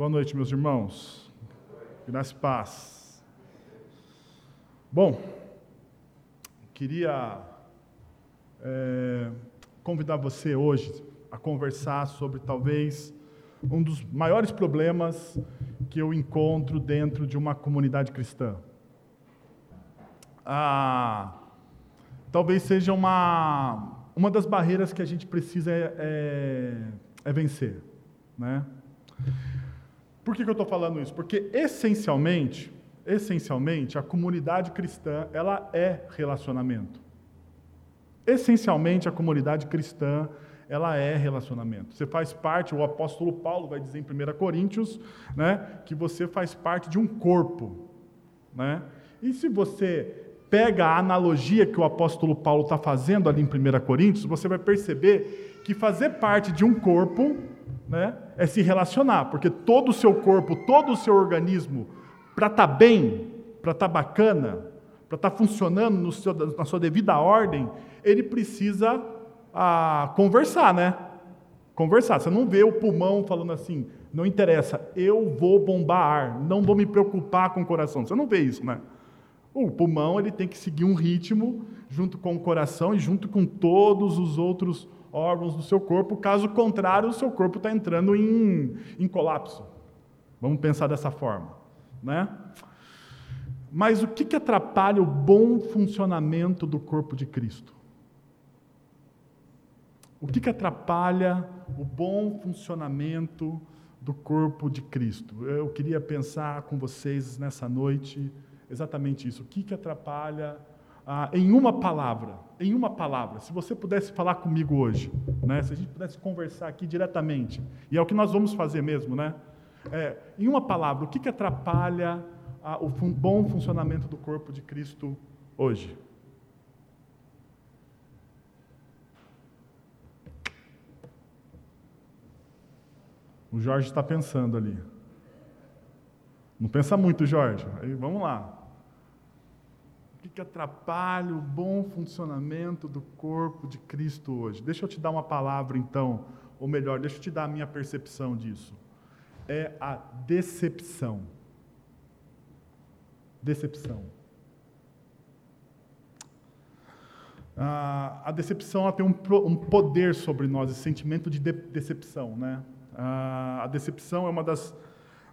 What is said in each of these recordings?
Boa noite, meus irmãos. Graça e paz. Bom, queria é, convidar você hoje a conversar sobre talvez um dos maiores problemas que eu encontro dentro de uma comunidade cristã. Ah, talvez seja uma, uma das barreiras que a gente precisa é, é, é vencer. Né? Por que, que eu estou falando isso? Porque essencialmente, essencialmente, a comunidade cristã ela é relacionamento. Essencialmente, a comunidade cristã ela é relacionamento. Você faz parte, o apóstolo Paulo vai dizer em 1 Coríntios, né, que você faz parte de um corpo. Né? E se você pega a analogia que o apóstolo Paulo está fazendo ali em 1 Coríntios, você vai perceber que fazer parte de um corpo né, é se relacionar, porque todo o seu corpo, todo o seu organismo, para estar tá bem, para estar tá bacana, para estar tá funcionando seu, na sua devida ordem, ele precisa ah, conversar, né? Conversar. Você não vê o pulmão falando assim, não interessa, eu vou bombar ar, não vou me preocupar com o coração. Você não vê isso, né? O pulmão ele tem que seguir um ritmo junto com o coração e junto com todos os outros do seu corpo, caso contrário, o seu corpo está entrando em, em colapso. Vamos pensar dessa forma. Né? Mas o que, que atrapalha o bom funcionamento do corpo de Cristo? O que, que atrapalha o bom funcionamento do corpo de Cristo? Eu queria pensar com vocês nessa noite exatamente isso. O que, que atrapalha ah, em uma palavra, em uma palavra, se você pudesse falar comigo hoje, né, se a gente pudesse conversar aqui diretamente, e é o que nós vamos fazer mesmo, né? É, em uma palavra, o que, que atrapalha ah, o fun bom funcionamento do corpo de Cristo hoje? O Jorge está pensando ali. Não pensa muito, Jorge. Aí vamos lá que atrapalha o bom funcionamento do corpo de Cristo hoje? Deixa eu te dar uma palavra então, ou melhor, deixa eu te dar a minha percepção disso. É a decepção. Decepção. Ah, a decepção ela tem um, um, poder sobre nós, esse sentimento de, de decepção. Né? Ah, a decepção é uma das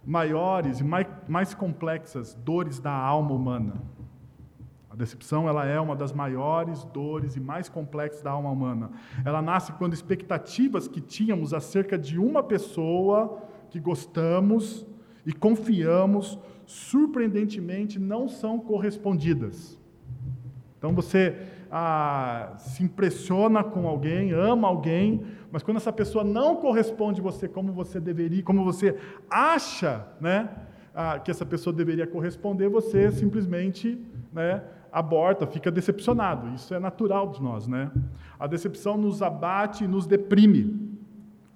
maiores e mais, mais complexas dores da alma humana decepção ela é uma das maiores dores e mais complexas da alma humana. Ela nasce quando expectativas que tínhamos acerca de uma pessoa que gostamos e confiamos, surpreendentemente não são correspondidas. Então você ah, se impressiona com alguém, ama alguém, mas quando essa pessoa não corresponde você como você deveria, como você acha, né, ah, que essa pessoa deveria corresponder, você simplesmente, né, aborta, fica decepcionado. Isso é natural de nós, né? A decepção nos abate e nos deprime,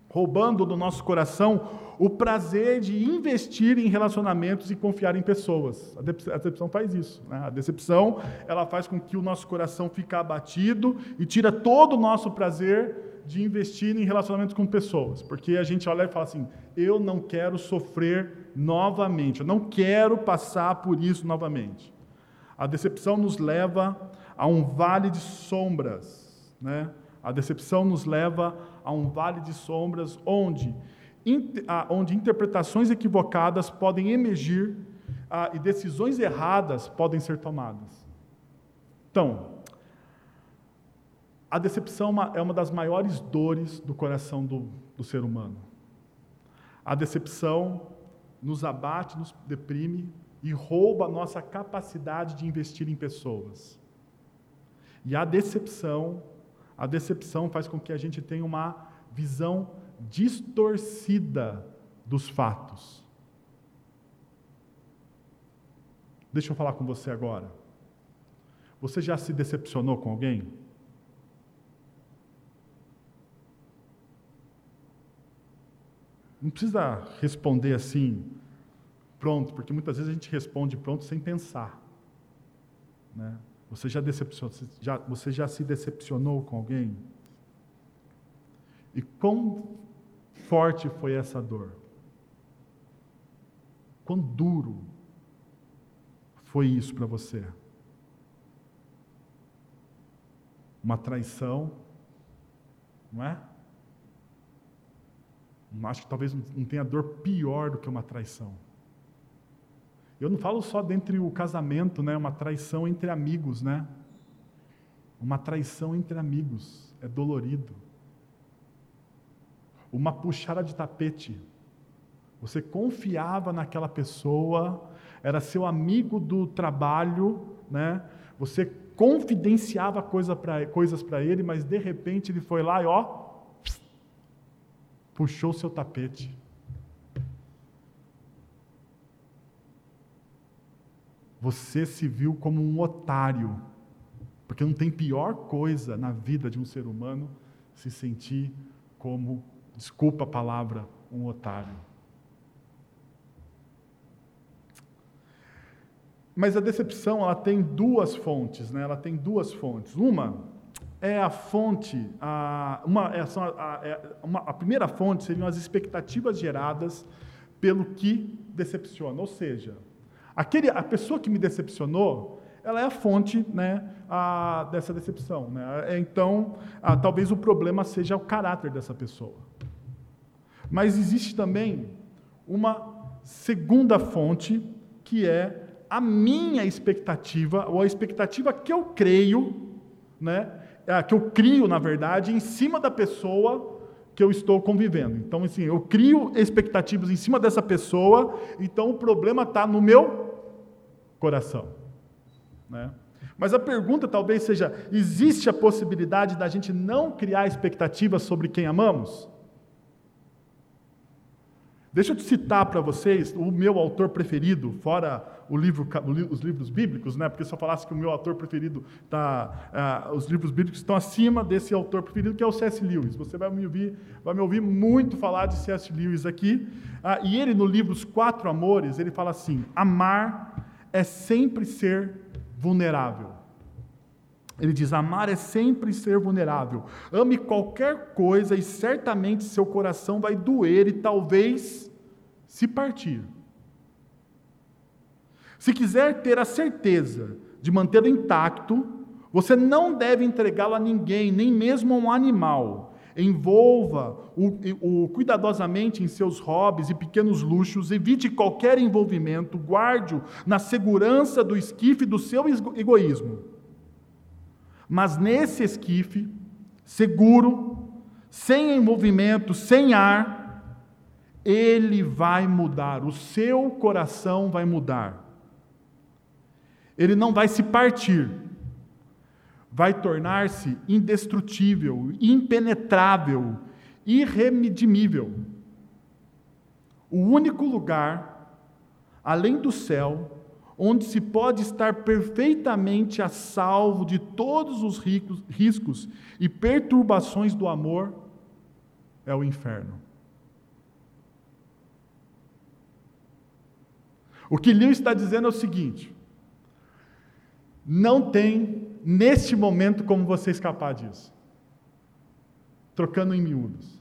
roubando do nosso coração o prazer de investir em relacionamentos e confiar em pessoas. A decepção faz isso. Né? A decepção ela faz com que o nosso coração fique abatido e tira todo o nosso prazer de investir em relacionamentos com pessoas, porque a gente olha e fala assim: eu não quero sofrer novamente, eu não quero passar por isso novamente. A decepção nos leva a um vale de sombras, né? A decepção nos leva a um vale de sombras onde, onde interpretações equivocadas podem emergir e decisões erradas podem ser tomadas. Então, a decepção é uma das maiores dores do coração do, do ser humano. A decepção nos abate, nos deprime, e rouba a nossa capacidade de investir em pessoas. E a decepção, a decepção faz com que a gente tenha uma visão distorcida dos fatos. Deixa eu falar com você agora. Você já se decepcionou com alguém? Não precisa responder assim, pronto, porque muitas vezes a gente responde pronto sem pensar. Né? Você, já já, você já se decepcionou com alguém? E quão forte foi essa dor? Quão duro foi isso para você? Uma traição, não é? Acho que talvez não tenha dor pior do que uma traição. Eu não falo só dentre o casamento, né? Uma traição entre amigos, né? Uma traição entre amigos é dolorido. Uma puxada de tapete. Você confiava naquela pessoa, era seu amigo do trabalho, né? Você confidenciava coisa pra, coisas para ele, mas de repente ele foi lá e ó, puxou seu tapete. Você se viu como um otário, porque não tem pior coisa na vida de um ser humano se sentir como, desculpa a palavra, um otário. Mas a decepção ela tem duas fontes, né? Ela tem duas fontes. Uma é a fonte, a, uma, é, a, é, uma, a primeira fonte seriam as expectativas geradas pelo que decepciona. Ou seja, aquele, a pessoa que me decepcionou, ela é a fonte né, a, dessa decepção. Né? É, então, a, talvez o problema seja o caráter dessa pessoa. Mas existe também uma segunda fonte, que é a minha expectativa, ou a expectativa que eu creio, né, que eu crio, na verdade, em cima da pessoa que eu estou convivendo. Então, assim, eu crio expectativas em cima dessa pessoa, então o problema está no meu coração. Né? Mas a pergunta talvez seja: existe a possibilidade da gente não criar expectativas sobre quem amamos? Deixa eu citar para vocês o meu autor preferido, fora livro, os livros bíblicos, né? Porque se eu falasse que o meu autor preferido tá, uh, os livros bíblicos estão acima desse autor preferido que é o C.S. Lewis. Você vai me ouvir, vai me ouvir muito falar de C.S. Lewis aqui. Uh, e ele no livro Os Quatro Amores ele fala assim: amar é sempre ser vulnerável. Ele diz: amar é sempre ser vulnerável. Ame qualquer coisa e certamente seu coração vai doer e talvez se partir. Se quiser ter a certeza de mantê-lo intacto, você não deve entregá-lo a ninguém, nem mesmo a um animal. Envolva-o cuidadosamente em seus hobbies e pequenos luxos, evite qualquer envolvimento, guarde-o na segurança do esquife do seu egoísmo. Mas nesse esquife, seguro, sem envolvimento, sem ar, ele vai mudar, o seu coração vai mudar ele não vai se partir, vai tornar-se indestrutível, impenetrável, irremedimível. O único lugar, além do céu, onde se pode estar perfeitamente a salvo de todos os riscos e perturbações do amor, é o inferno. O que Lewis está dizendo é o seguinte: não tem, neste momento, como você escapar disso. Trocando em miúdos.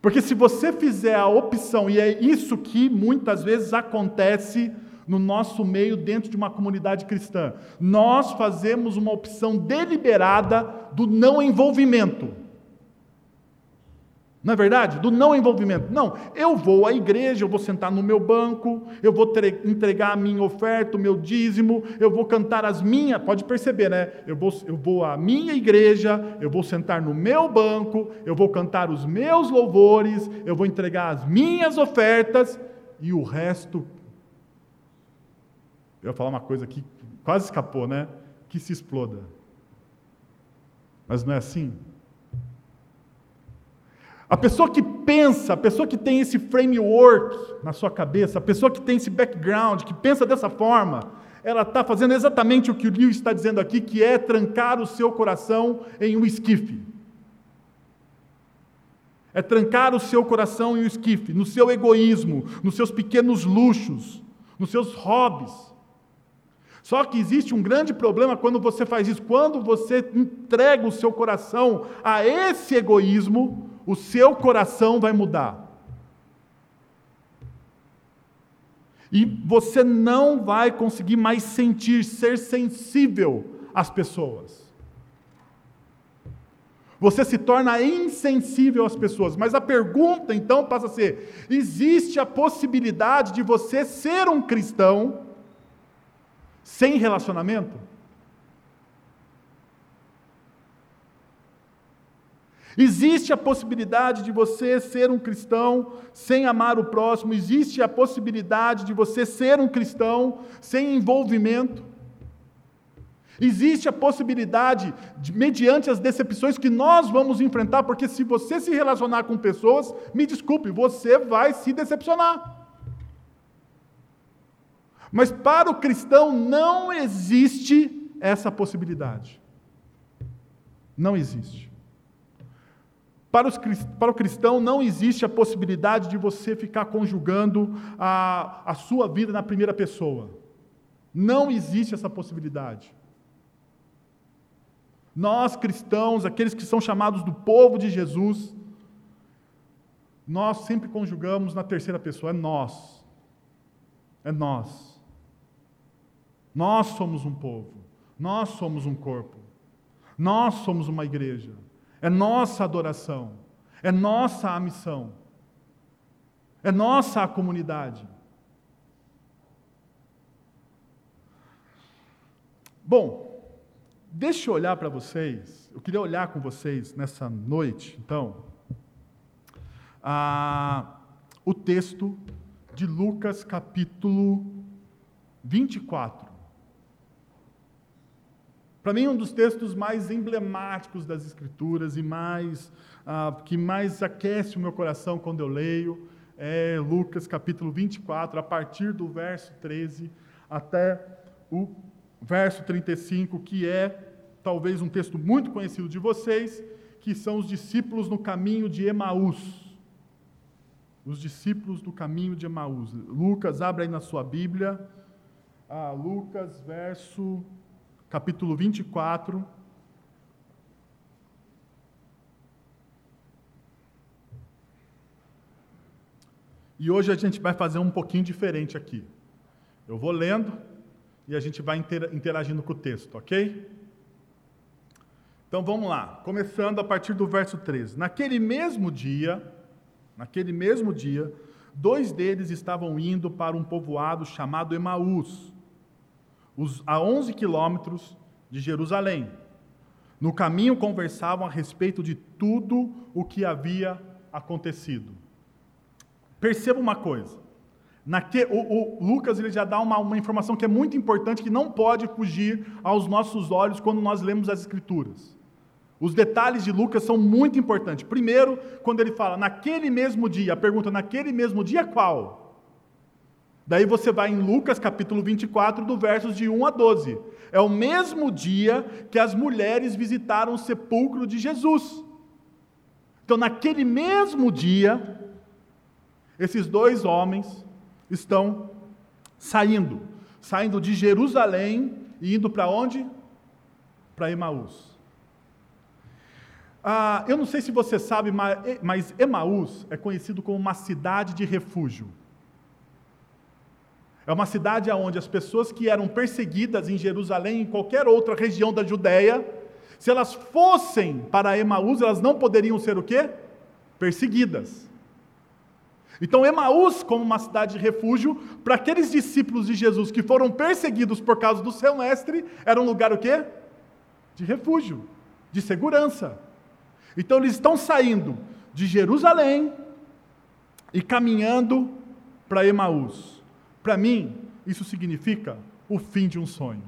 Porque se você fizer a opção, e é isso que muitas vezes acontece no nosso meio, dentro de uma comunidade cristã, nós fazemos uma opção deliberada do não envolvimento. Não é verdade? Do não envolvimento. Não, eu vou à igreja, eu vou sentar no meu banco, eu vou entregar a minha oferta, o meu dízimo, eu vou cantar as minhas. Pode perceber, né? Eu vou, eu vou à minha igreja, eu vou sentar no meu banco, eu vou cantar os meus louvores, eu vou entregar as minhas ofertas e o resto. Eu vou falar uma coisa que quase escapou, né? Que se exploda. Mas não é assim? A pessoa que pensa, a pessoa que tem esse framework na sua cabeça, a pessoa que tem esse background, que pensa dessa forma, ela está fazendo exatamente o que o Lewis está dizendo aqui, que é trancar o seu coração em um esquife. É trancar o seu coração em um esquife, no seu egoísmo, nos seus pequenos luxos, nos seus hobbies. Só que existe um grande problema quando você faz isso. Quando você entrega o seu coração a esse egoísmo, o seu coração vai mudar. E você não vai conseguir mais sentir, ser sensível às pessoas. Você se torna insensível às pessoas. Mas a pergunta então passa a ser: existe a possibilidade de você ser um cristão sem relacionamento? Existe a possibilidade de você ser um cristão sem amar o próximo, existe a possibilidade de você ser um cristão sem envolvimento. Existe a possibilidade, de, mediante as decepções que nós vamos enfrentar, porque se você se relacionar com pessoas, me desculpe, você vai se decepcionar. Mas para o cristão não existe essa possibilidade. Não existe. Para, os, para, o cristão não existe a possibilidade de você ficar conjugando a, a sua vida na primeira pessoa. Não existe essa possibilidade. Nós cristãos, aqueles que são chamados do povo de Jesus, nós sempre conjugamos na terceira pessoa, é nós. É nós. Nós somos um povo. Nós somos um corpo. Nós somos uma igreja é nossa adoração, é nossa a missão, é nossa a comunidade. Bom, deixa eu olhar para vocês, eu queria olhar com vocês nessa noite, então, a, o texto de Lucas capítulo 24. Para mim, um dos textos mais emblemáticos das Escrituras e mais ah, que mais aquece o meu coração quando eu leio é Lucas capítulo 24, a partir do verso 13 até o verso 35, que é talvez um texto muito conhecido de vocês, que são os discípulos no caminho de Emaús. Os discípulos do caminho de Emaús. Lucas, abre aí na sua Bíblia. Ah, Lucas, verso capítulo 24. E hoje a gente vai fazer um pouquinho diferente aqui. Eu vou lendo e a gente vai interagindo com o texto, ok? Então vamos lá, começando a partir do verso 13. Naquele mesmo dia, naquele mesmo dia, dois deles estavam indo para um povoado chamado Emaús, a 11 quilômetros de Jerusalém. No caminho conversavam a respeito de tudo o que havia acontecido. Perceba uma coisa. Naque, o, o, Lucas ele já dá uma, uma informação que é muito importante, que não pode fugir aos nossos olhos quando nós lemos as Escrituras. Os detalhes de Lucas são muito importantes. Primeiro, quando ele fala naquele mesmo dia, a pergunta naquele mesmo dia qual? Daí você vai em Lucas capítulo 24, do versos de 1 a 12. É o mesmo dia que as mulheres visitaram o sepulcro de Jesus. Então, naquele mesmo dia, esses dois homens estão saindo, saindo de Jerusalém e indo para onde? Para Emaús. Ah, eu não sei se você sabe, mas Emaús é conhecido como uma cidade de refúgio. É uma cidade onde as pessoas que eram perseguidas em Jerusalém, em qualquer outra região da Judéia, se elas fossem para Emaús, elas não poderiam ser o quê? Perseguidas. Então, Emaús, como uma cidade de refúgio, para aqueles discípulos de Jesus que foram perseguidos por causa do seu mestre, era um lugar o quê? De refúgio, de segurança. Então, eles estão saindo de Jerusalém e caminhando para Emaús. Para mim, isso significa o fim de um sonho.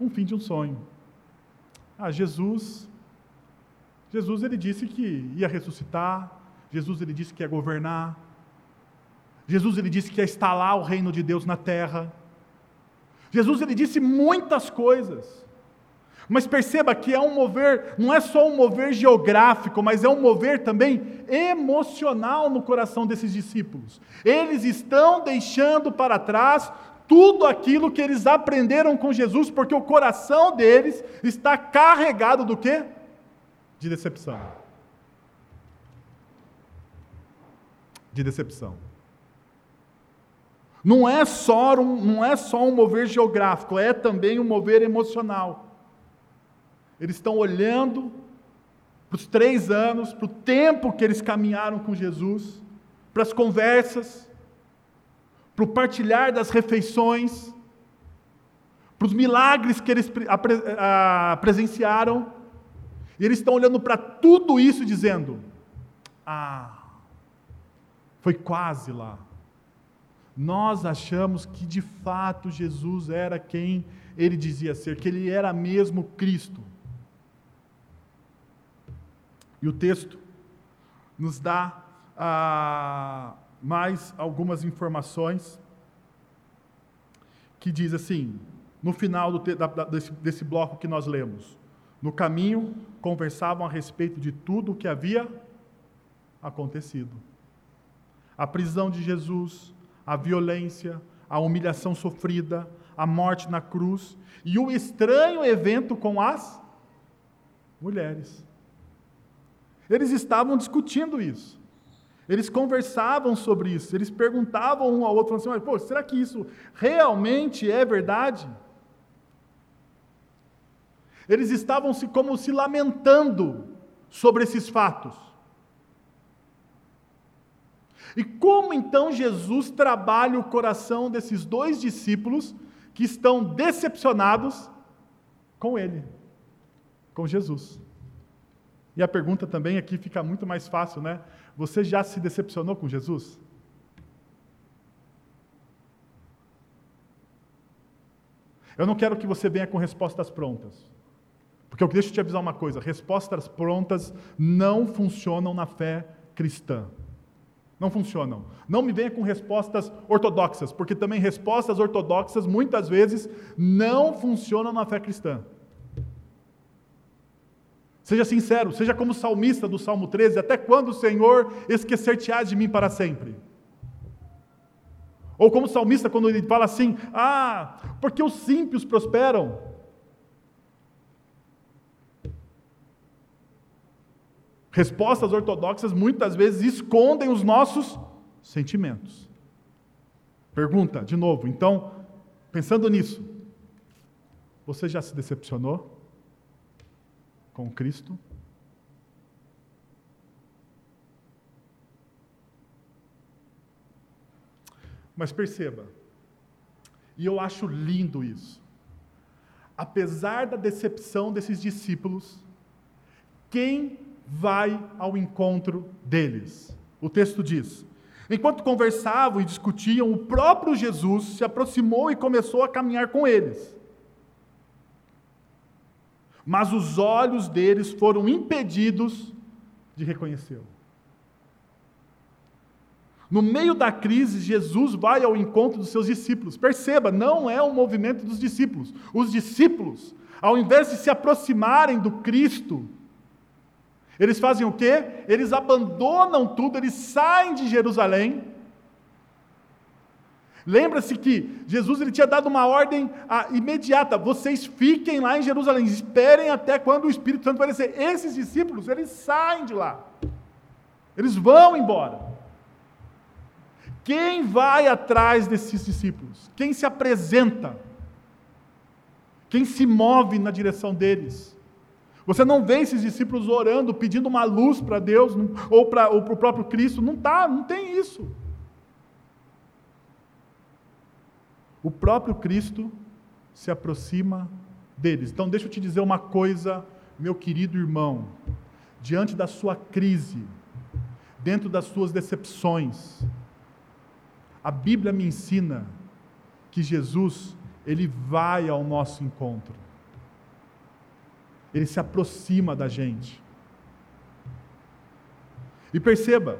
Um fim de um sonho. Ah, Jesus, Jesus ele disse que ia ressuscitar, Jesus ele disse que ia governar, Jesus ele disse que ia instalar o reino de Deus na terra. Jesus ele disse muitas coisas. Mas perceba que é um mover, não é só um mover geográfico, mas é um mover também emocional no coração desses discípulos. Eles estão deixando para trás tudo aquilo que eles aprenderam com Jesus, porque o coração deles está carregado do quê? De decepção. de decepção. Não é só um, não é só um mover geográfico, é também um mover emocional. Eles estão olhando para os três anos, para o tempo que eles caminharam com Jesus, para as conversas, para o partilhar das refeições, para os milagres que eles presenciaram. E eles estão olhando para tudo isso dizendo: Ah, foi quase lá nós achamos que de fato Jesus era quem ele dizia ser, que ele era mesmo Cristo. E o texto nos dá ah, mais algumas informações que diz assim, no final te, da, desse, desse bloco que nós lemos: No caminho conversavam a respeito de tudo o que havia acontecido. A prisão de Jesus, a violência, a humilhação sofrida, a morte na cruz e o estranho evento com as mulheres. Eles estavam discutindo isso. Eles conversavam sobre isso, eles perguntavam um ao outro, assim, mas, pô, será que isso realmente é verdade? Eles estavam se como se lamentando sobre esses fatos. E como então Jesus trabalha o coração desses dois discípulos que estão decepcionados com Ele, com Jesus? E a pergunta também aqui fica muito mais fácil, né? Você já se decepcionou com Jesus? Eu não quero que você venha com respostas prontas. Porque eu deixo te avisar uma coisa: respostas prontas não funcionam na fé cristã. Não funcionam. Não me venha com respostas ortodoxas, porque também respostas ortodoxas muitas vezes não funcionam na fé cristã. Seja sincero, seja como salmista do Salmo 13: Até quando, Senhor, esquecer-te-á de mim para sempre? Ou como salmista, quando ele fala assim: Ah, porque os símpios prosperam. Respostas ortodoxas muitas vezes escondem os nossos sentimentos. Pergunta, de novo, então, pensando nisso, você já se decepcionou com Cristo? Mas perceba, e eu acho lindo isso, apesar da decepção desses discípulos, quem vai ao encontro deles. O texto diz: Enquanto conversavam e discutiam, o próprio Jesus se aproximou e começou a caminhar com eles. Mas os olhos deles foram impedidos de reconhecê-lo. No meio da crise, Jesus vai ao encontro dos seus discípulos. Perceba, não é um movimento dos discípulos. Os discípulos, ao invés de se aproximarem do Cristo, eles fazem o quê? Eles abandonam tudo, eles saem de Jerusalém. Lembra-se que Jesus ele tinha dado uma ordem ah, imediata: vocês fiquem lá em Jerusalém, esperem até quando o Espírito Santo aparecer. Esses discípulos, eles saem de lá, eles vão embora. Quem vai atrás desses discípulos? Quem se apresenta? Quem se move na direção deles? Você não vê esses discípulos orando, pedindo uma luz para Deus ou para o próprio Cristo. Não tá, não tem isso. O próprio Cristo se aproxima deles. Então, deixa eu te dizer uma coisa, meu querido irmão. Diante da sua crise, dentro das suas decepções, a Bíblia me ensina que Jesus, ele vai ao nosso encontro ele se aproxima da gente. E perceba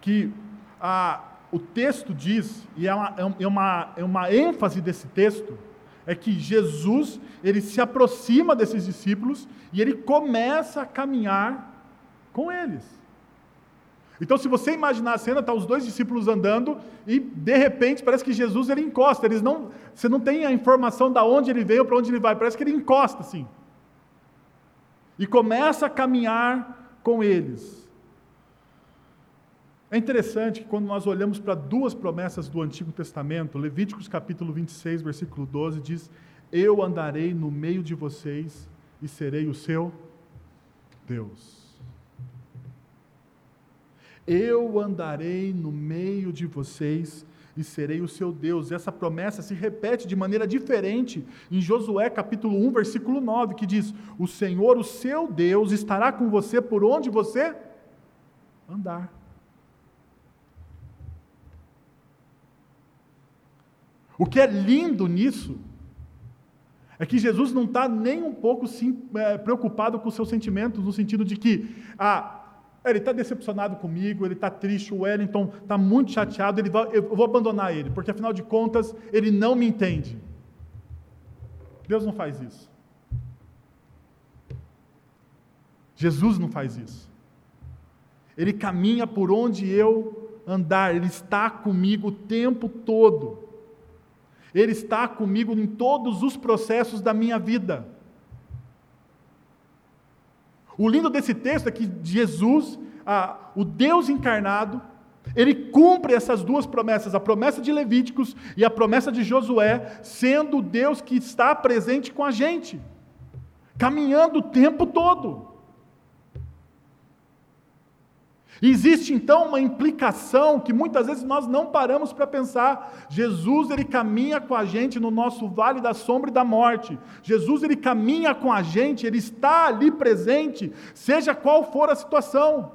que a, o texto diz, e é uma, é, uma, é uma ênfase desse texto, é que Jesus, ele se aproxima desses discípulos e ele começa a caminhar com eles. Então, se você imaginar a cena, tá os dois discípulos andando e de repente parece que Jesus ele encosta. Eles não, você não tem a informação da onde ele veio para onde ele vai. Parece que ele encosta assim. E começa a caminhar com eles. É interessante que quando nós olhamos para duas promessas do Antigo Testamento, Levíticos capítulo 26, versículo 12 diz: "Eu andarei no meio de vocês e serei o seu Deus." Eu andarei no meio de vocês e serei o seu Deus. Essa promessa se repete de maneira diferente em Josué capítulo 1, versículo 9, que diz: O Senhor, o seu Deus, estará com você por onde você andar. O que é lindo nisso é que Jesus não está nem um pouco sim, é, preocupado com seus sentimentos, no sentido de que, ah, ele está decepcionado comigo, ele está triste, o Wellington está muito chateado, ele vai, eu vou abandonar ele, porque afinal de contas ele não me entende. Deus não faz isso. Jesus não faz isso. Ele caminha por onde eu andar, ele está comigo o tempo todo. Ele está comigo em todos os processos da minha vida. O lindo desse texto é que Jesus, o Deus encarnado, ele cumpre essas duas promessas, a promessa de Levíticos e a promessa de Josué, sendo o Deus que está presente com a gente, caminhando o tempo todo. Existe então uma implicação que muitas vezes nós não paramos para pensar. Jesus ele caminha com a gente no nosso vale da sombra e da morte. Jesus ele caminha com a gente, ele está ali presente, seja qual for a situação.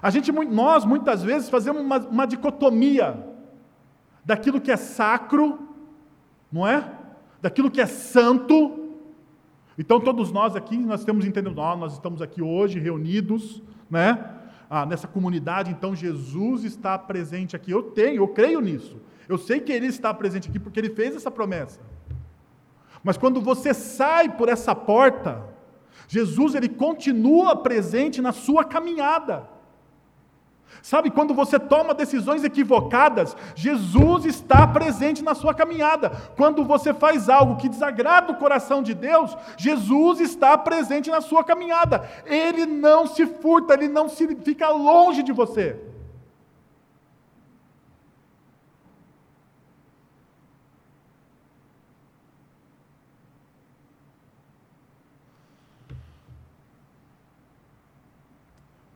A gente, nós muitas vezes fazemos uma, uma dicotomia daquilo que é sacro, não é? Daquilo que é santo então todos nós aqui, nós temos entendendo, nós estamos aqui hoje reunidos, né? Ah, nessa comunidade, então Jesus está presente aqui. Eu tenho, eu creio nisso. Eu sei que Ele está presente aqui porque Ele fez essa promessa. Mas quando você sai por essa porta, Jesus ele continua presente na sua caminhada. Sabe, quando você toma decisões equivocadas, Jesus está presente na sua caminhada. Quando você faz algo que desagrada o coração de Deus, Jesus está presente na sua caminhada. Ele não se furta, ele não se fica longe de você.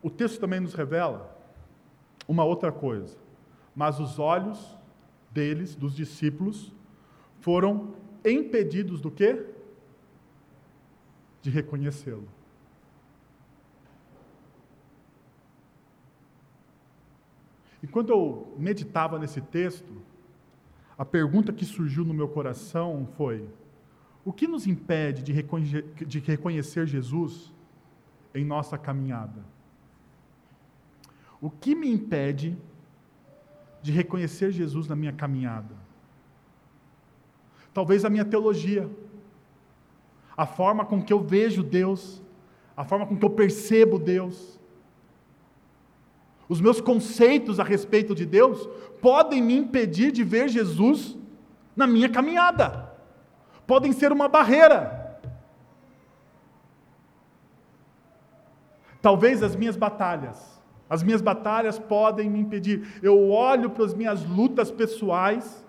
O texto também nos revela uma outra coisa. Mas os olhos deles, dos discípulos, foram impedidos do quê? De reconhecê-lo. Enquanto eu meditava nesse texto, a pergunta que surgiu no meu coração foi: o que nos impede de, de reconhecer Jesus em nossa caminhada? O que me impede de reconhecer Jesus na minha caminhada? Talvez a minha teologia, a forma com que eu vejo Deus, a forma com que eu percebo Deus. Os meus conceitos a respeito de Deus podem me impedir de ver Jesus na minha caminhada, podem ser uma barreira. Talvez as minhas batalhas, as minhas batalhas podem me impedir. Eu olho para as minhas lutas pessoais,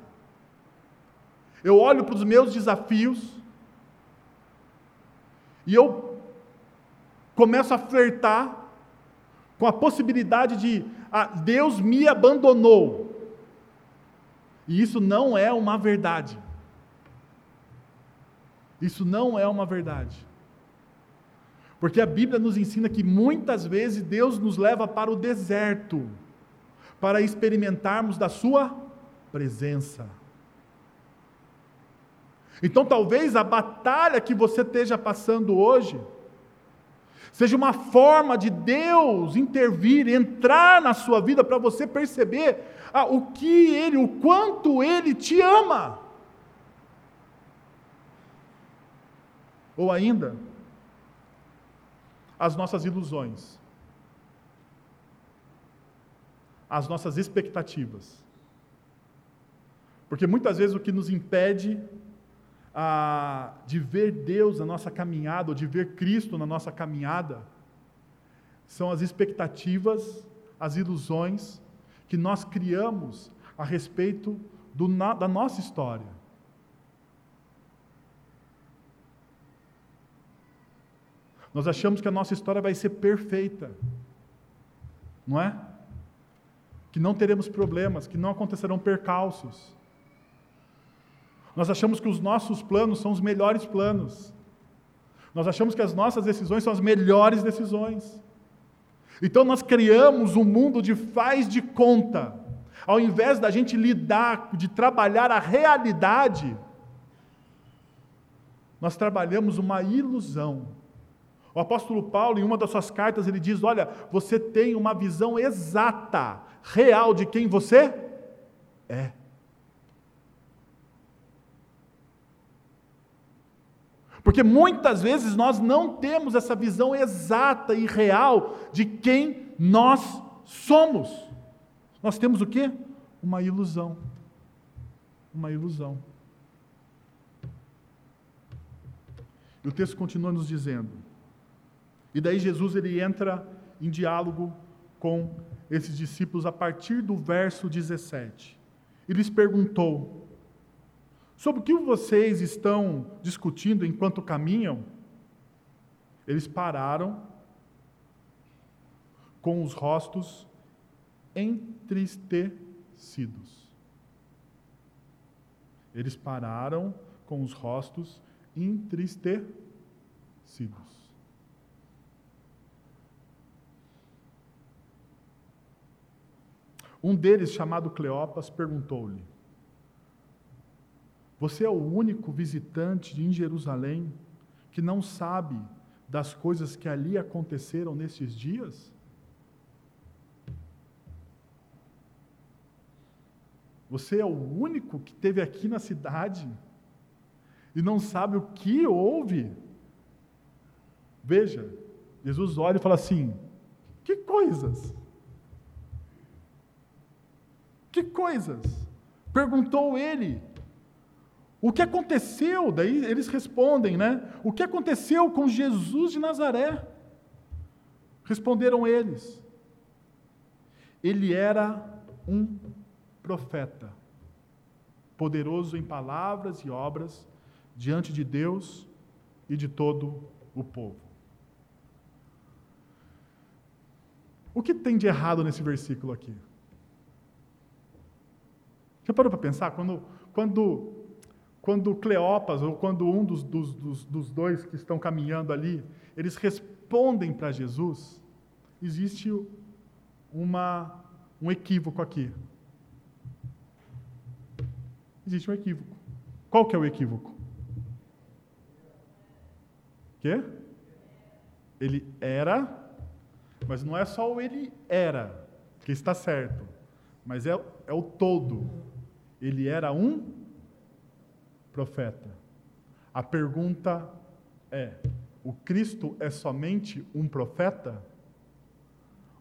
eu olho para os meus desafios, e eu começo a flertar com a possibilidade de ah, Deus me abandonou. E isso não é uma verdade. Isso não é uma verdade. Porque a Bíblia nos ensina que muitas vezes Deus nos leva para o deserto, para experimentarmos da Sua presença. Então, talvez a batalha que você esteja passando hoje, seja uma forma de Deus intervir, entrar na sua vida para você perceber ah, o que Ele, o quanto Ele te ama. Ou ainda, as nossas ilusões, as nossas expectativas. Porque muitas vezes o que nos impede de ver Deus na nossa caminhada, ou de ver Cristo na nossa caminhada, são as expectativas, as ilusões que nós criamos a respeito do, da nossa história. Nós achamos que a nossa história vai ser perfeita, não é? Que não teremos problemas, que não acontecerão percalços. Nós achamos que os nossos planos são os melhores planos. Nós achamos que as nossas decisões são as melhores decisões. Então nós criamos um mundo de faz de conta. Ao invés da gente lidar, de trabalhar a realidade, nós trabalhamos uma ilusão. O apóstolo Paulo, em uma das suas cartas, ele diz: Olha, você tem uma visão exata, real de quem você é. Porque muitas vezes nós não temos essa visão exata e real de quem nós somos. Nós temos o quê? Uma ilusão. Uma ilusão. E o texto continua nos dizendo: e daí Jesus ele entra em diálogo com esses discípulos a partir do verso 17. E lhes perguntou: Sobre o que vocês estão discutindo enquanto caminham? Eles pararam com os rostos entristecidos. Eles pararam com os rostos entristecidos. Um deles, chamado Cleopas, perguntou-lhe: Você é o único visitante em Jerusalém que não sabe das coisas que ali aconteceram nesses dias? Você é o único que esteve aqui na cidade e não sabe o que houve? Veja, Jesus olha e fala assim: Que coisas? Que coisas? Perguntou ele. O que aconteceu? Daí eles respondem, né? O que aconteceu com Jesus de Nazaré? Responderam eles. Ele era um profeta, poderoso em palavras e obras diante de Deus e de todo o povo. O que tem de errado nesse versículo aqui? Você parou para pensar? Quando, quando, quando Cleopas, ou quando um dos, dos, dos, dos dois que estão caminhando ali, eles respondem para Jesus, existe uma, um equívoco aqui. Existe um equívoco. Qual que é o equívoco? Quê? Ele era, mas não é só o ele era, que está certo, mas é, é o todo. Ele era um profeta. A pergunta é: o Cristo é somente um profeta?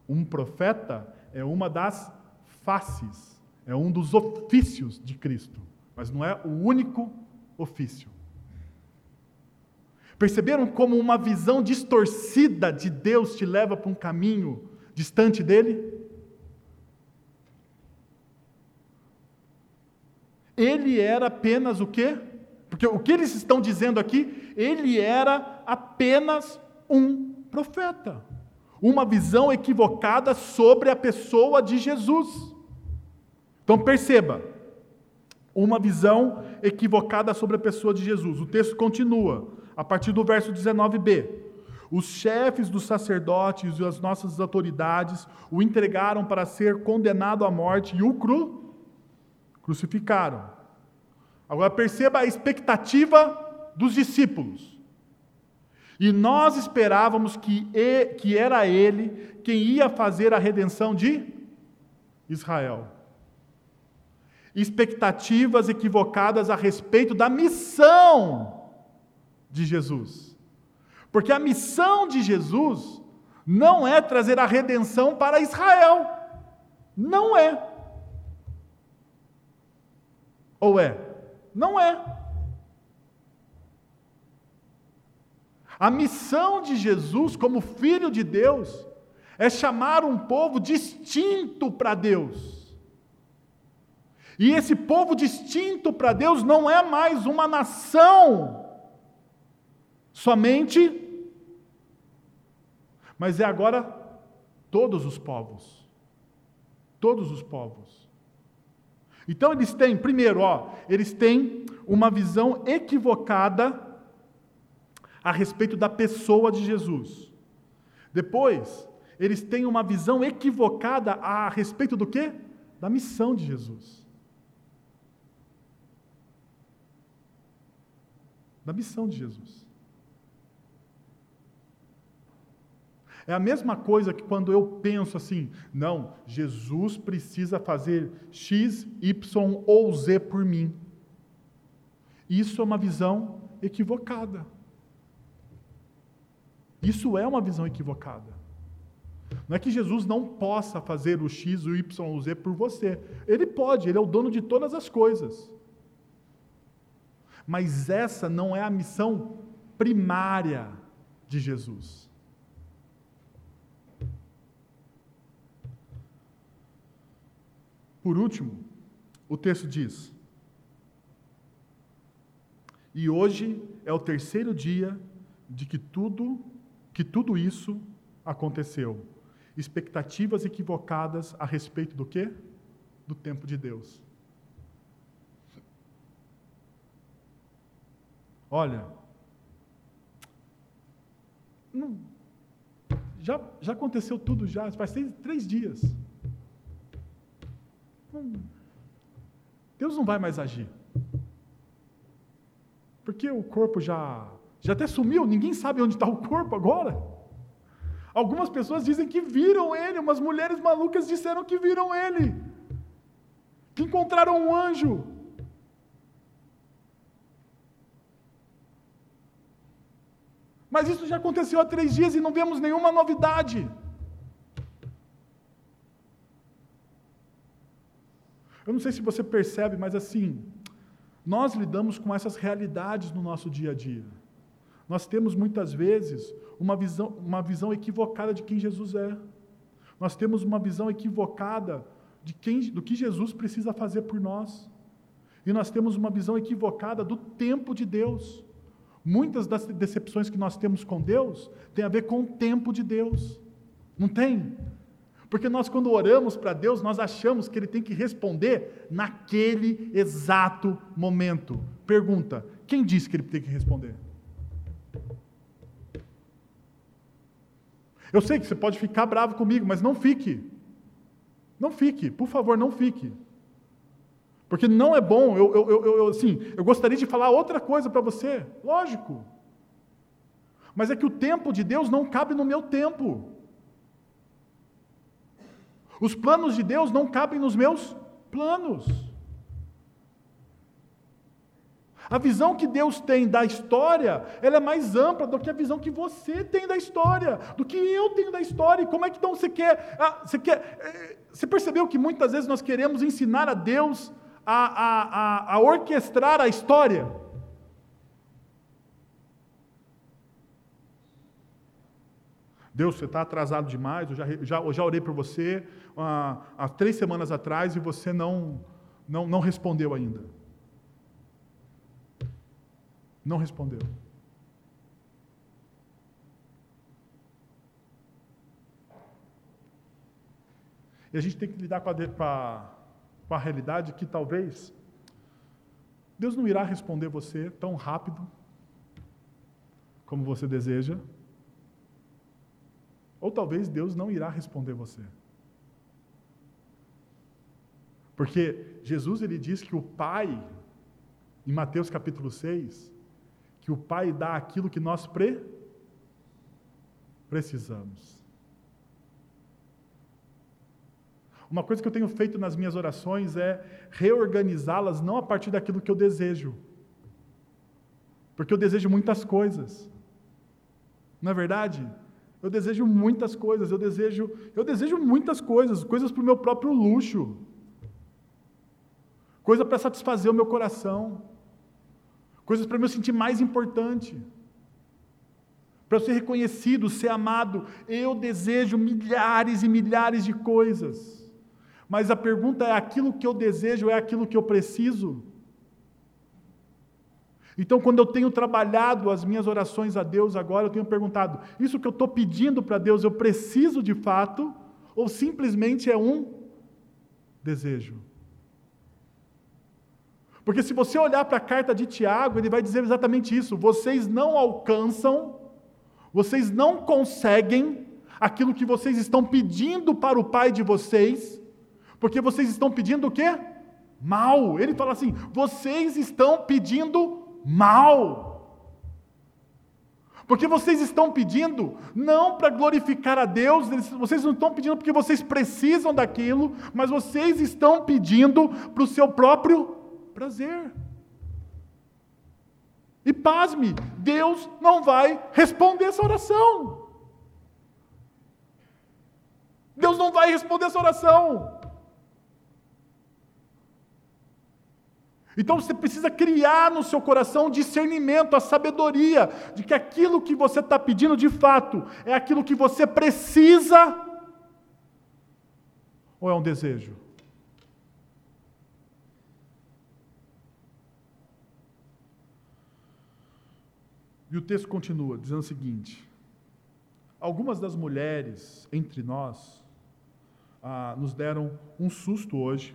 Um profeta é uma das faces, é um dos ofícios de Cristo, mas não é o único ofício. Perceberam como uma visão distorcida de Deus te leva para um caminho distante dele? Ele era apenas o quê? Porque o que eles estão dizendo aqui, ele era apenas um profeta. Uma visão equivocada sobre a pessoa de Jesus. Então perceba, uma visão equivocada sobre a pessoa de Jesus. O texto continua, a partir do verso 19b. Os chefes dos sacerdotes e as nossas autoridades o entregaram para ser condenado à morte e o cru Crucificaram. Agora perceba a expectativa dos discípulos. E nós esperávamos que, que era ele quem ia fazer a redenção de Israel. Expectativas equivocadas a respeito da missão de Jesus. Porque a missão de Jesus não é trazer a redenção para Israel. Não é. Ou é? Não é. A missão de Jesus como Filho de Deus é chamar um povo distinto para Deus. E esse povo distinto para Deus não é mais uma nação somente, mas é agora todos os povos. Todos os povos. Então eles têm, primeiro, ó, eles têm uma visão equivocada a respeito da pessoa de Jesus. Depois, eles têm uma visão equivocada a respeito do quê? Da missão de Jesus. Da missão de Jesus. É a mesma coisa que quando eu penso assim, não, Jesus precisa fazer X, Y ou Z por mim. Isso é uma visão equivocada. Isso é uma visão equivocada. Não é que Jesus não possa fazer o X, o Y, o Z por você. Ele pode, ele é o dono de todas as coisas. Mas essa não é a missão primária de Jesus. Por último, o texto diz: E hoje é o terceiro dia de que tudo que tudo isso aconteceu. Expectativas equivocadas a respeito do quê? Do tempo de Deus. Olha, não, já, já aconteceu tudo já, faz três, três dias. Deus não vai mais agir. Porque o corpo já já até sumiu, ninguém sabe onde está o corpo agora. Algumas pessoas dizem que viram ele, umas mulheres malucas disseram que viram ele, que encontraram um anjo. Mas isso já aconteceu há três dias e não vemos nenhuma novidade. Eu não sei se você percebe, mas assim, nós lidamos com essas realidades no nosso dia a dia. Nós temos muitas vezes uma visão, uma visão equivocada de quem Jesus é. Nós temos uma visão equivocada de quem, do que Jesus precisa fazer por nós. E nós temos uma visão equivocada do tempo de Deus. Muitas das decepções que nós temos com Deus têm a ver com o tempo de Deus. Não tem? Porque nós, quando oramos para Deus, nós achamos que Ele tem que responder naquele exato momento. Pergunta: quem disse que Ele tem que responder? Eu sei que você pode ficar bravo comigo, mas não fique. Não fique, por favor, não fique. Porque não é bom, eu, eu, eu, eu assim, eu gostaria de falar outra coisa para você, lógico. Mas é que o tempo de Deus não cabe no meu tempo. Os planos de Deus não cabem nos meus planos. A visão que Deus tem da história, ela é mais ampla do que a visão que você tem da história, do que eu tenho da história. E como é que então você quer? Ah, você quer? Eh, você percebeu que muitas vezes nós queremos ensinar a Deus a, a, a, a orquestrar a história? Deus, você está atrasado demais, eu já, já, eu já orei por você ah, há três semanas atrás e você não, não, não respondeu ainda. Não respondeu. E a gente tem que lidar com a, com a, com a realidade que talvez Deus não irá responder você tão rápido como você deseja. Ou talvez Deus não irá responder você. Porque Jesus ele diz que o Pai, em Mateus capítulo 6, que o Pai dá aquilo que nós pre precisamos. Uma coisa que eu tenho feito nas minhas orações é reorganizá-las não a partir daquilo que eu desejo. Porque eu desejo muitas coisas. Não é verdade? Eu desejo muitas coisas, eu desejo, eu desejo muitas coisas, coisas para o meu próprio luxo. Coisa para satisfazer o meu coração coisas para me sentir mais importante. para ser reconhecido, ser amado. Eu desejo milhares e milhares de coisas. Mas a pergunta é: aquilo que eu desejo é aquilo que eu preciso? Então, quando eu tenho trabalhado as minhas orações a Deus agora, eu tenho perguntado: isso que eu estou pedindo para Deus, eu preciso de fato? Ou simplesmente é um desejo? Porque se você olhar para a carta de Tiago, ele vai dizer exatamente isso: vocês não alcançam, vocês não conseguem aquilo que vocês estão pedindo para o Pai de vocês, porque vocês estão pedindo o quê? Mal. Ele fala assim: vocês estão pedindo mal. Porque vocês estão pedindo não para glorificar a Deus, vocês não estão pedindo porque vocês precisam daquilo, mas vocês estão pedindo para o seu próprio prazer. E pasme, Deus não vai responder essa oração. Deus não vai responder essa oração. Então você precisa criar no seu coração discernimento, a sabedoria de que aquilo que você está pedindo de fato é aquilo que você precisa ou é um desejo? E o texto continua dizendo o seguinte: algumas das mulheres entre nós ah, nos deram um susto hoje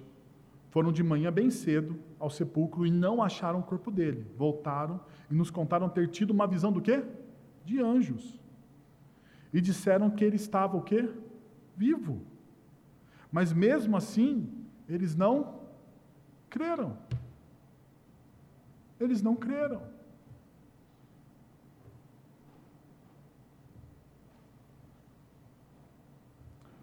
foram de manhã bem cedo ao sepulcro e não acharam o corpo dele. Voltaram e nos contaram ter tido uma visão do quê? De anjos. E disseram que ele estava o quê? Vivo. Mas mesmo assim, eles não creram. Eles não creram.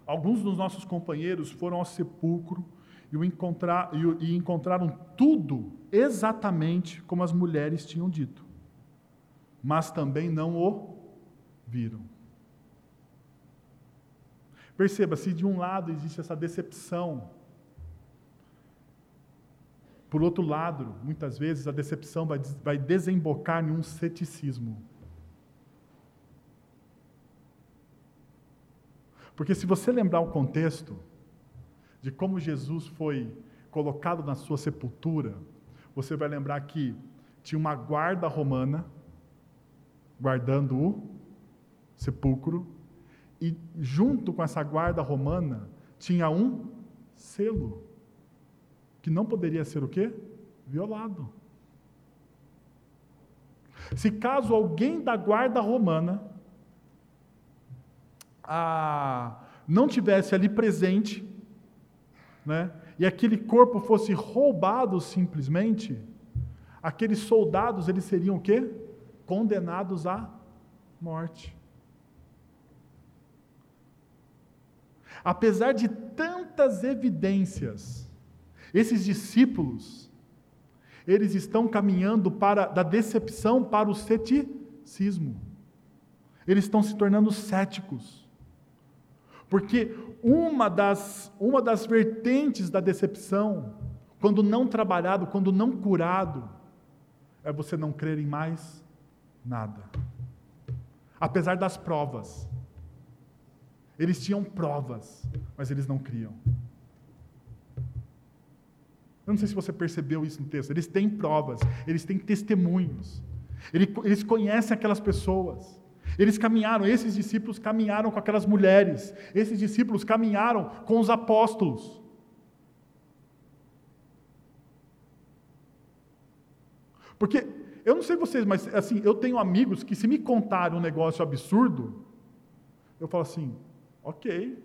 Alguns dos nossos companheiros foram ao sepulcro e, o encontrar, e, e encontraram tudo exatamente como as mulheres tinham dito, mas também não o viram. Perceba, se de um lado existe essa decepção, por outro lado, muitas vezes a decepção vai, vai desembocar em um ceticismo. Porque se você lembrar o contexto, de como Jesus foi colocado na sua sepultura, você vai lembrar que tinha uma guarda romana guardando o sepulcro, e junto com essa guarda romana tinha um selo, que não poderia ser o quê? Violado. Se caso alguém da guarda romana ah, não tivesse ali presente, né? e aquele corpo fosse roubado simplesmente, aqueles soldados eles seriam o quê? Condenados à morte. Apesar de tantas evidências, esses discípulos, eles estão caminhando para da decepção para o ceticismo. Eles estão se tornando céticos. Porque uma das, uma das vertentes da decepção, quando não trabalhado, quando não curado, é você não crer em mais nada. Apesar das provas. Eles tinham provas, mas eles não criam. Eu não sei se você percebeu isso no texto. Eles têm provas, eles têm testemunhos. Eles conhecem aquelas pessoas. Eles caminharam, esses discípulos caminharam com aquelas mulheres, esses discípulos caminharam com os apóstolos. Porque eu não sei vocês, mas assim, eu tenho amigos que se me contarem um negócio absurdo, eu falo assim, ok,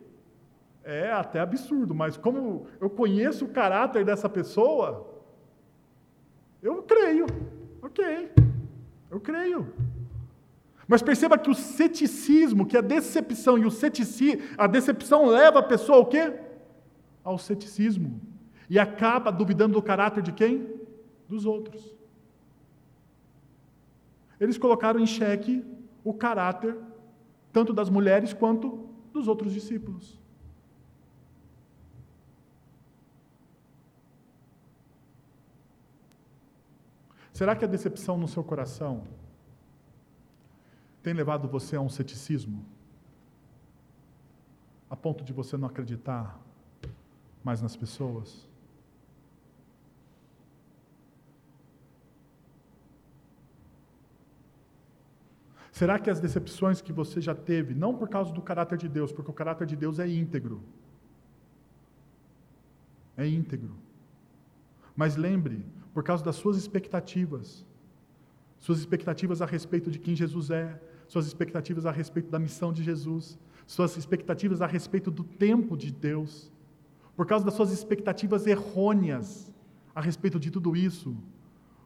é até absurdo, mas como eu conheço o caráter dessa pessoa, eu creio, ok, eu creio. Mas perceba que o ceticismo, que a decepção e o ceticismo, a decepção leva a pessoa ao quê? Ao ceticismo. E acaba duvidando do caráter de quem? Dos outros. Eles colocaram em xeque o caráter tanto das mulheres quanto dos outros discípulos. Será que a decepção no seu coração tem levado você a um ceticismo? A ponto de você não acreditar mais nas pessoas? Será que as decepções que você já teve, não por causa do caráter de Deus, porque o caráter de Deus é íntegro, é íntegro. Mas lembre, por causa das suas expectativas, suas expectativas a respeito de quem Jesus é, suas expectativas a respeito da missão de Jesus, suas expectativas a respeito do tempo de Deus, por causa das suas expectativas errôneas a respeito de tudo isso,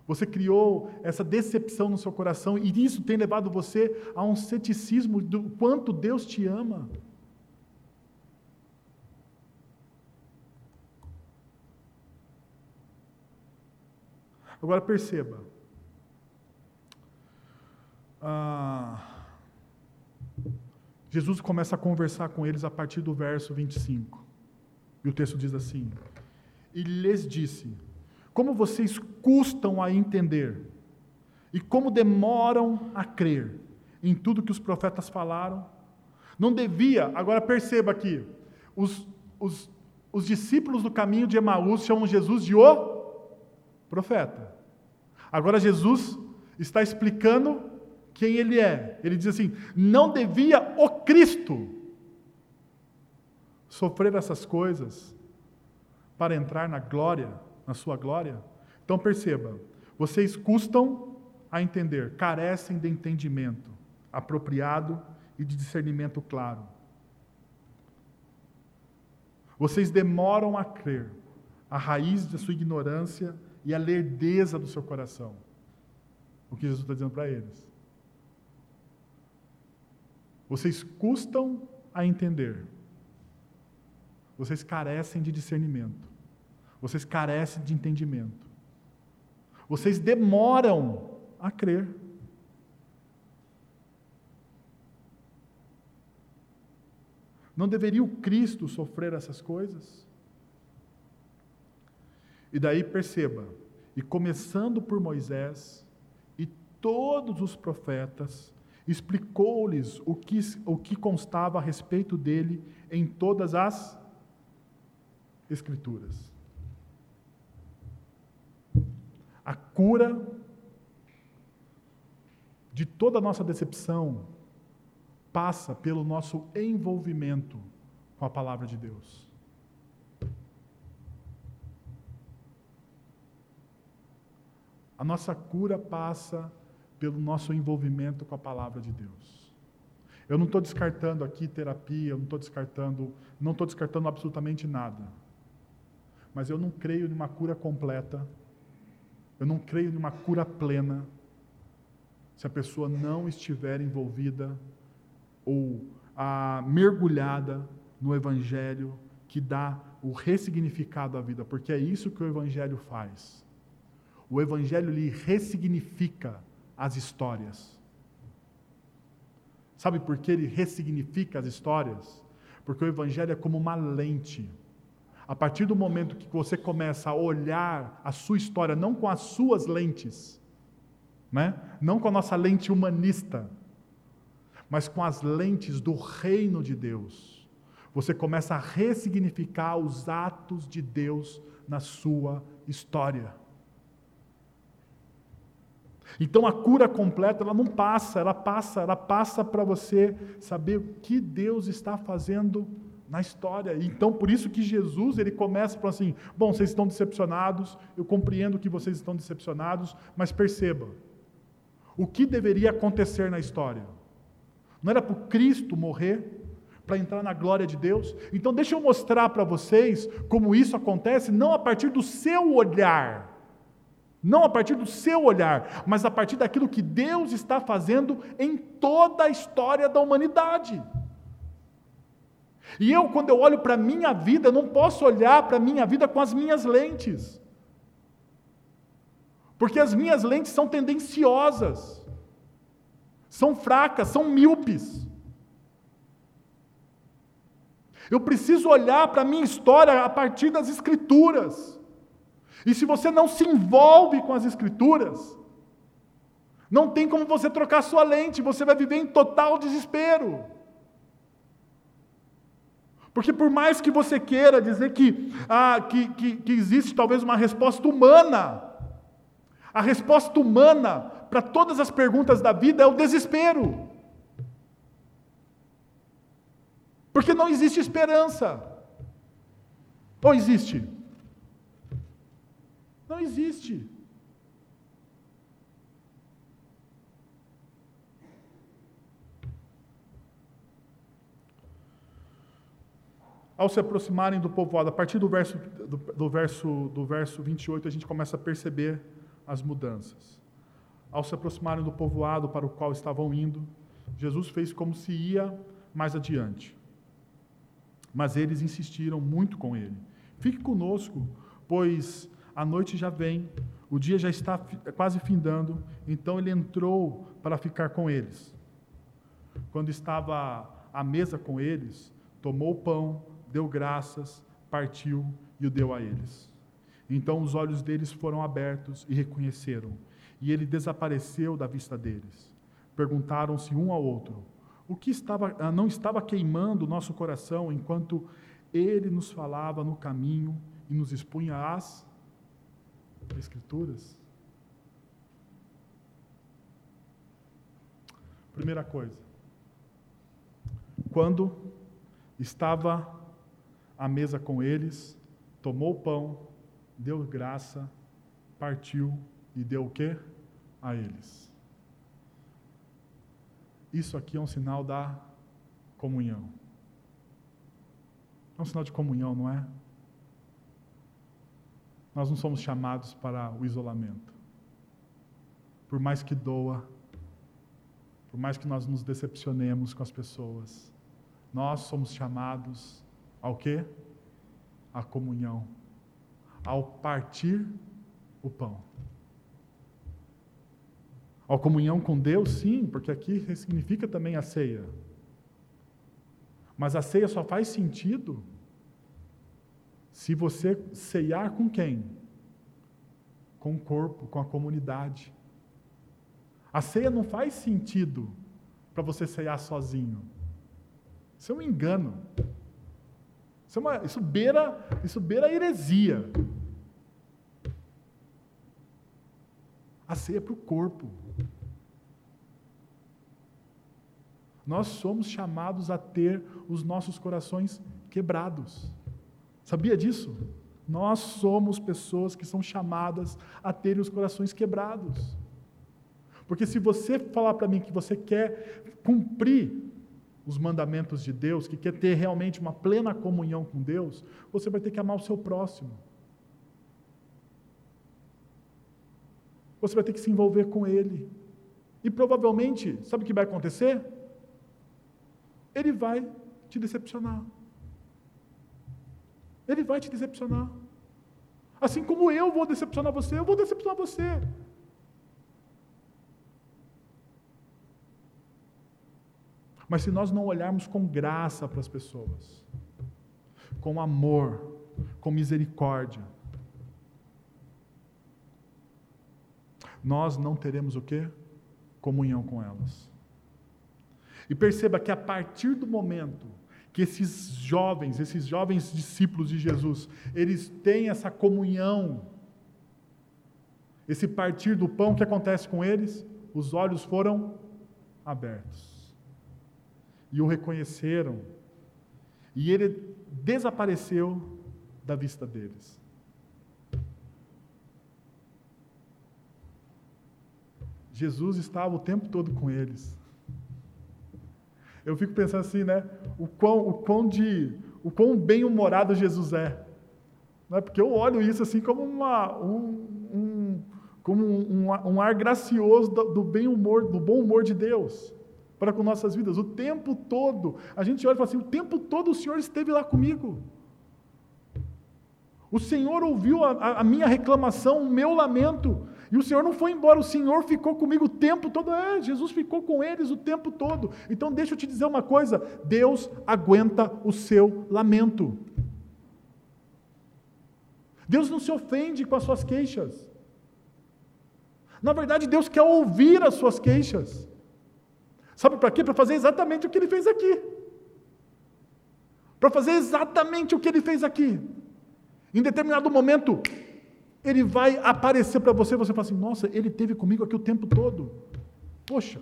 você criou essa decepção no seu coração e isso tem levado você a um ceticismo do quanto Deus te ama. Agora perceba. Ah, Jesus começa a conversar com eles a partir do verso 25. E o texto diz assim: E lhes disse: Como vocês custam a entender, e como demoram a crer em tudo que os profetas falaram. Não devia, agora perceba aqui, os, os, os discípulos do caminho de Emaús chamam Jesus de o profeta. Agora Jesus está explicando quem ele é. Ele diz assim: não devia o Cristo sofrer essas coisas para entrar na glória, na sua glória? Então perceba, vocês custam a entender, carecem de entendimento apropriado e de discernimento claro. Vocês demoram a crer, a raiz da sua ignorância e a lerdeza do seu coração. O que Jesus está dizendo para eles. Vocês custam a entender. Vocês carecem de discernimento. Vocês carecem de entendimento. Vocês demoram a crer. Não deveria o Cristo sofrer essas coisas? E daí perceba, e começando por Moisés e todos os profetas, explicou-lhes o que, o que constava a respeito dele em todas as Escrituras. A cura de toda a nossa decepção passa pelo nosso envolvimento com a palavra de Deus. A nossa cura passa pelo nosso envolvimento com a palavra de Deus. Eu não estou descartando aqui terapia, eu não estou descartando, não estou descartando absolutamente nada. Mas eu não creio numa cura completa, eu não creio numa cura plena, se a pessoa não estiver envolvida ou ah, mergulhada no Evangelho que dá o ressignificado à vida, porque é isso que o Evangelho faz. O Evangelho lhe ressignifica as histórias. Sabe por que ele ressignifica as histórias? Porque o Evangelho é como uma lente. A partir do momento que você começa a olhar a sua história não com as suas lentes, né? não com a nossa lente humanista, mas com as lentes do reino de Deus, você começa a ressignificar os atos de Deus na sua história. Então a cura completa, ela não passa, ela passa, ela passa para você saber o que Deus está fazendo na história. Então por isso que Jesus, ele começa falando assim: "Bom, vocês estão decepcionados, eu compreendo que vocês estão decepcionados, mas perceba, o que deveria acontecer na história? Não era para o Cristo morrer para entrar na glória de Deus? Então deixa eu mostrar para vocês como isso acontece não a partir do seu olhar, não a partir do seu olhar, mas a partir daquilo que Deus está fazendo em toda a história da humanidade. E eu, quando eu olho para a minha vida, não posso olhar para a minha vida com as minhas lentes. Porque as minhas lentes são tendenciosas, são fracas, são míopes. Eu preciso olhar para a minha história a partir das Escrituras. E se você não se envolve com as Escrituras, Não tem como você trocar sua lente, você vai viver em total desespero. Porque por mais que você queira dizer que, ah, que, que, que existe talvez uma resposta humana, a resposta humana para todas as perguntas da vida é o desespero. Porque não existe esperança. Ou existe? Não existe. Ao se aproximarem do povoado, a partir do verso, do, do, verso, do verso 28, a gente começa a perceber as mudanças. Ao se aproximarem do povoado para o qual estavam indo, Jesus fez como se ia mais adiante. Mas eles insistiram muito com ele. Fique conosco, pois a noite já vem, o dia já está quase findando. Então ele entrou para ficar com eles. Quando estava à mesa com eles, tomou o pão, deu graças, partiu e o deu a eles. Então os olhos deles foram abertos e reconheceram, e ele desapareceu da vista deles. Perguntaram-se um ao outro: o que estava, ah, não estava queimando o nosso coração enquanto ele nos falava no caminho e nos expunha as Escrituras? Primeira coisa, quando estava à mesa com eles, tomou o pão, deu graça, partiu e deu o quê? A eles. Isso aqui é um sinal da comunhão. É um sinal de comunhão, não é? Nós não somos chamados para o isolamento. Por mais que doa, por mais que nós nos decepcionemos com as pessoas, nós somos chamados ao quê? A comunhão. Ao partir o pão. A comunhão com Deus, sim, porque aqui significa também a ceia. Mas a ceia só faz sentido se você ceiar com quem? Com o corpo, com a comunidade. A ceia não faz sentido para você ceiar sozinho. Isso é um engano. Isso, é uma, isso, beira, isso beira heresia. A ceia é para o corpo. Nós somos chamados a ter os nossos corações quebrados. Sabia disso? Nós somos pessoas que são chamadas a terem os corações quebrados. Porque se você falar para mim que você quer cumprir os mandamentos de Deus, que quer ter realmente uma plena comunhão com Deus, você vai ter que amar o seu próximo. Você vai ter que se envolver com ele. E provavelmente, sabe o que vai acontecer? Ele vai te decepcionar. Ele vai te decepcionar. Assim como eu vou decepcionar você, eu vou decepcionar você. Mas se nós não olharmos com graça para as pessoas, com amor, com misericórdia, nós não teremos o quê? Comunhão com elas. E perceba que a partir do momento que esses jovens, esses jovens discípulos de Jesus, eles têm essa comunhão, esse partir do pão, o que acontece com eles? Os olhos foram abertos e o reconheceram, e ele desapareceu da vista deles. Jesus estava o tempo todo com eles. Eu fico pensando assim, né? O quão, o quão, de, o quão bem-humorado Jesus é. Não é? Porque eu olho isso assim como, uma, um, um como um, um, ar gracioso do, do bem-humor, do bom humor de Deus para com nossas vidas. O tempo todo, a gente olha e fala assim: o tempo todo o Senhor esteve lá comigo. O Senhor ouviu a, a, minha reclamação, o meu lamento, e o Senhor não foi embora, o Senhor ficou comigo o tempo todo. É, Jesus ficou com eles o tempo todo. Então, deixa eu te dizer uma coisa: Deus aguenta o seu lamento. Deus não se ofende com as suas queixas. Na verdade, Deus quer ouvir as suas queixas. Sabe para quê? Para fazer exatamente o que ele fez aqui. Para fazer exatamente o que ele fez aqui. Em determinado momento, ele vai aparecer para você e você fala assim: Nossa, ele teve comigo aqui o tempo todo. Poxa,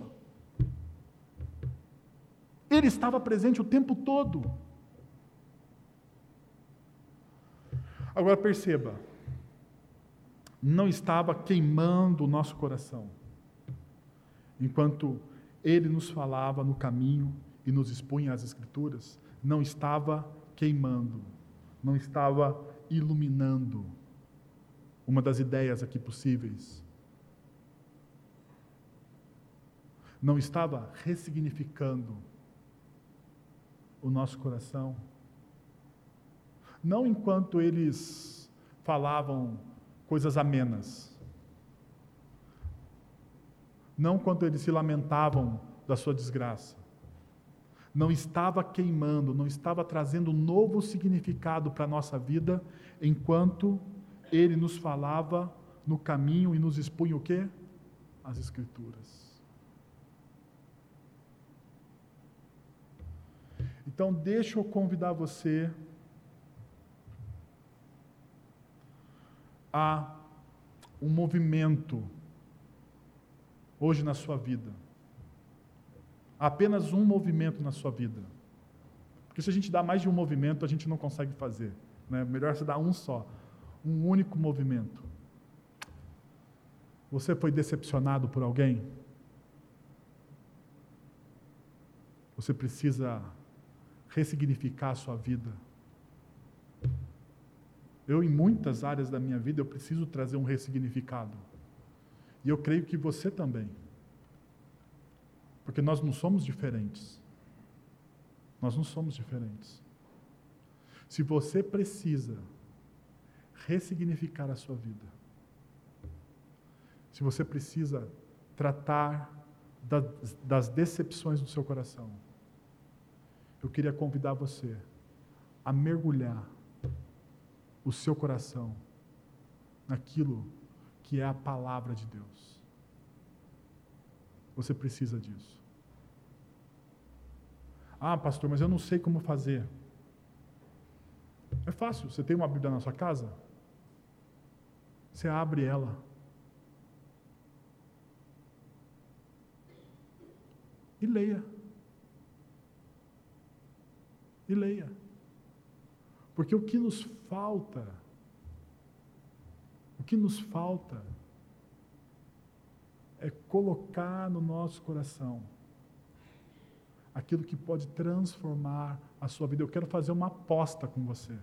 ele estava presente o tempo todo. Agora perceba, não estava queimando o nosso coração, enquanto ele nos falava no caminho e nos expunha as Escrituras, não estava queimando, não estava iluminando uma das ideias aqui possíveis. Não estava ressignificando o nosso coração. Não enquanto eles falavam coisas amenas. Não quando eles se lamentavam da sua desgraça. Não estava queimando, não estava trazendo um novo significado para a nossa vida, enquanto ele nos falava no caminho e nos expunha o quê? As Escrituras. Então, deixa eu convidar você a um movimento hoje na sua vida. Apenas um movimento na sua vida. Porque se a gente dá mais de um movimento, a gente não consegue fazer. Né? Melhor você dar um só. Um único movimento. Você foi decepcionado por alguém? Você precisa ressignificar a sua vida. Eu, em muitas áreas da minha vida, eu preciso trazer um ressignificado. E eu creio que você também. Porque nós não somos diferentes. Nós não somos diferentes. Se você precisa ressignificar a sua vida, se você precisa tratar das, decepções do seu coração, eu queria convidar você a mergulhar o seu coração naquilo que é a palavra de Deus. Você precisa disso. Ah, pastor, mas eu não sei como fazer. É fácil. Você tem uma Bíblia na sua casa? Você abre ela. E leia. E leia. Porque o que nos falta, o que nos falta é colocar no nosso coração aquilo que pode transformar a sua vida. Eu quero fazer uma aposta com você.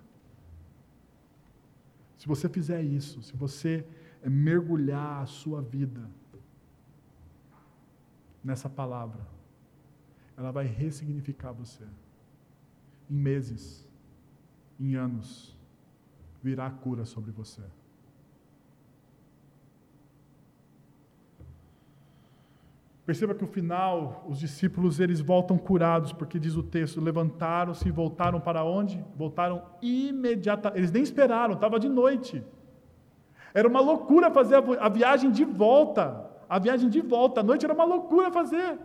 Se você fizer isso, se você mergulhar a sua vida nessa palavra, ela vai ressignificar você. Em meses, em anos, virá cura sobre você. Perceba que no final, os discípulos eles voltam curados, porque diz o texto: levantaram-se e voltaram para onde? Voltaram imediatamente. Eles nem esperaram, estava de noite. Era uma loucura fazer a viagem de volta. A viagem de volta à noite era uma loucura fazer.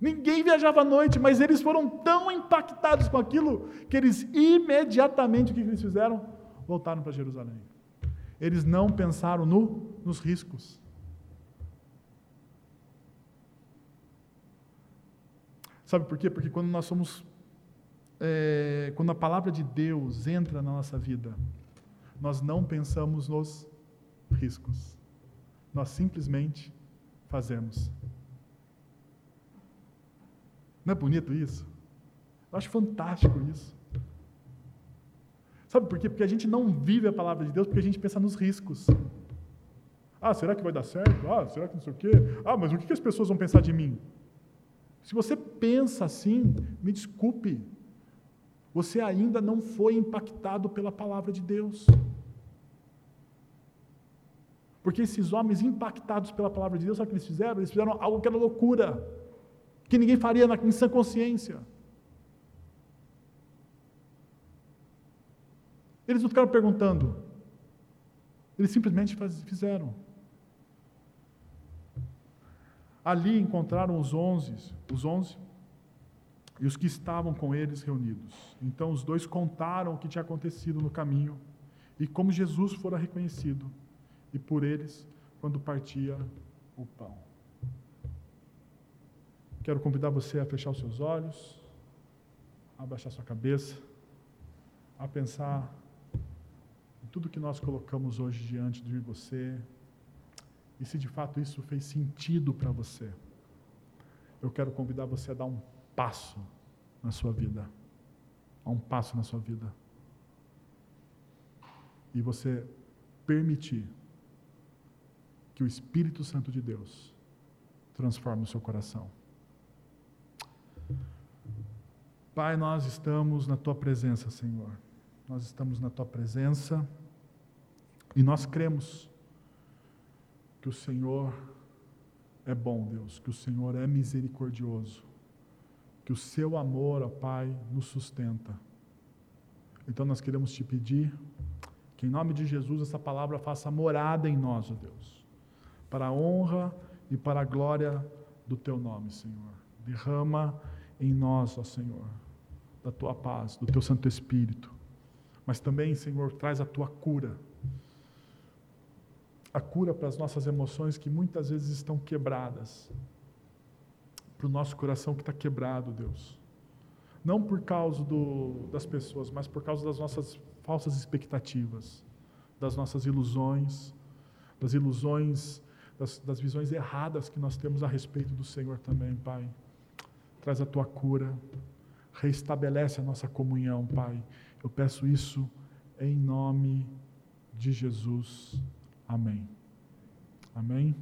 Ninguém viajava à noite, mas eles foram tão impactados com aquilo que eles imediatamente o que eles fizeram? Voltaram para Jerusalém. Eles não pensaram no, nos riscos. Sabe por quê? Porque quando nós somos. É, quando a palavra de Deus entra na nossa vida, nós não pensamos nos riscos. Nós simplesmente fazemos. Não é bonito isso? Eu acho fantástico isso. Sabe por quê? Porque a gente não vive a palavra de Deus porque a gente pensa nos riscos. Ah, será que vai dar certo? Ah, será que não sei o quê? Ah, mas o que as pessoas vão pensar de mim? Se você pensa assim, me desculpe, você ainda não foi impactado pela palavra de Deus. Porque esses homens impactados pela palavra de Deus, sabe o que eles fizeram? Eles fizeram algo que era loucura, que ninguém faria na, em sã consciência. Eles não ficaram perguntando, eles simplesmente fizeram. Ali encontraram os onze, os onze e os que estavam com eles reunidos. Então os dois contaram o que tinha acontecido no caminho e como Jesus fora reconhecido e por eles quando partia o pão. Quero convidar você a fechar os seus olhos, a abaixar sua cabeça, a pensar em tudo que nós colocamos hoje diante de você e se de fato isso fez sentido para você. Eu quero convidar você a dar um passo na sua vida. A um passo na sua vida. E você permitir que o Espírito Santo de Deus transforme o seu coração. Pai, nós estamos na tua presença, Senhor. Nós estamos na tua presença e nós cremos que o Senhor é bom, Deus, que o Senhor é misericordioso, que o seu amor, ó Pai, nos sustenta. Então nós queremos te pedir que em nome de Jesus essa palavra faça morada em nós, ó Deus, para a honra e para a glória do teu nome, Senhor. Derrama em nós, ó Senhor, da tua paz, do teu Santo Espírito. Mas também, Senhor, traz a tua cura. A cura para as nossas emoções que muitas vezes estão quebradas. Para o nosso coração que está quebrado, Deus. Não por causa do, das pessoas, mas por causa das nossas falsas expectativas, das nossas ilusões, das ilusões, das, das visões erradas que nós temos a respeito do Senhor também, Pai traz a tua cura, reestabelece a nossa comunhão, Pai. Eu peço isso em nome de Jesus. Amém. Amém.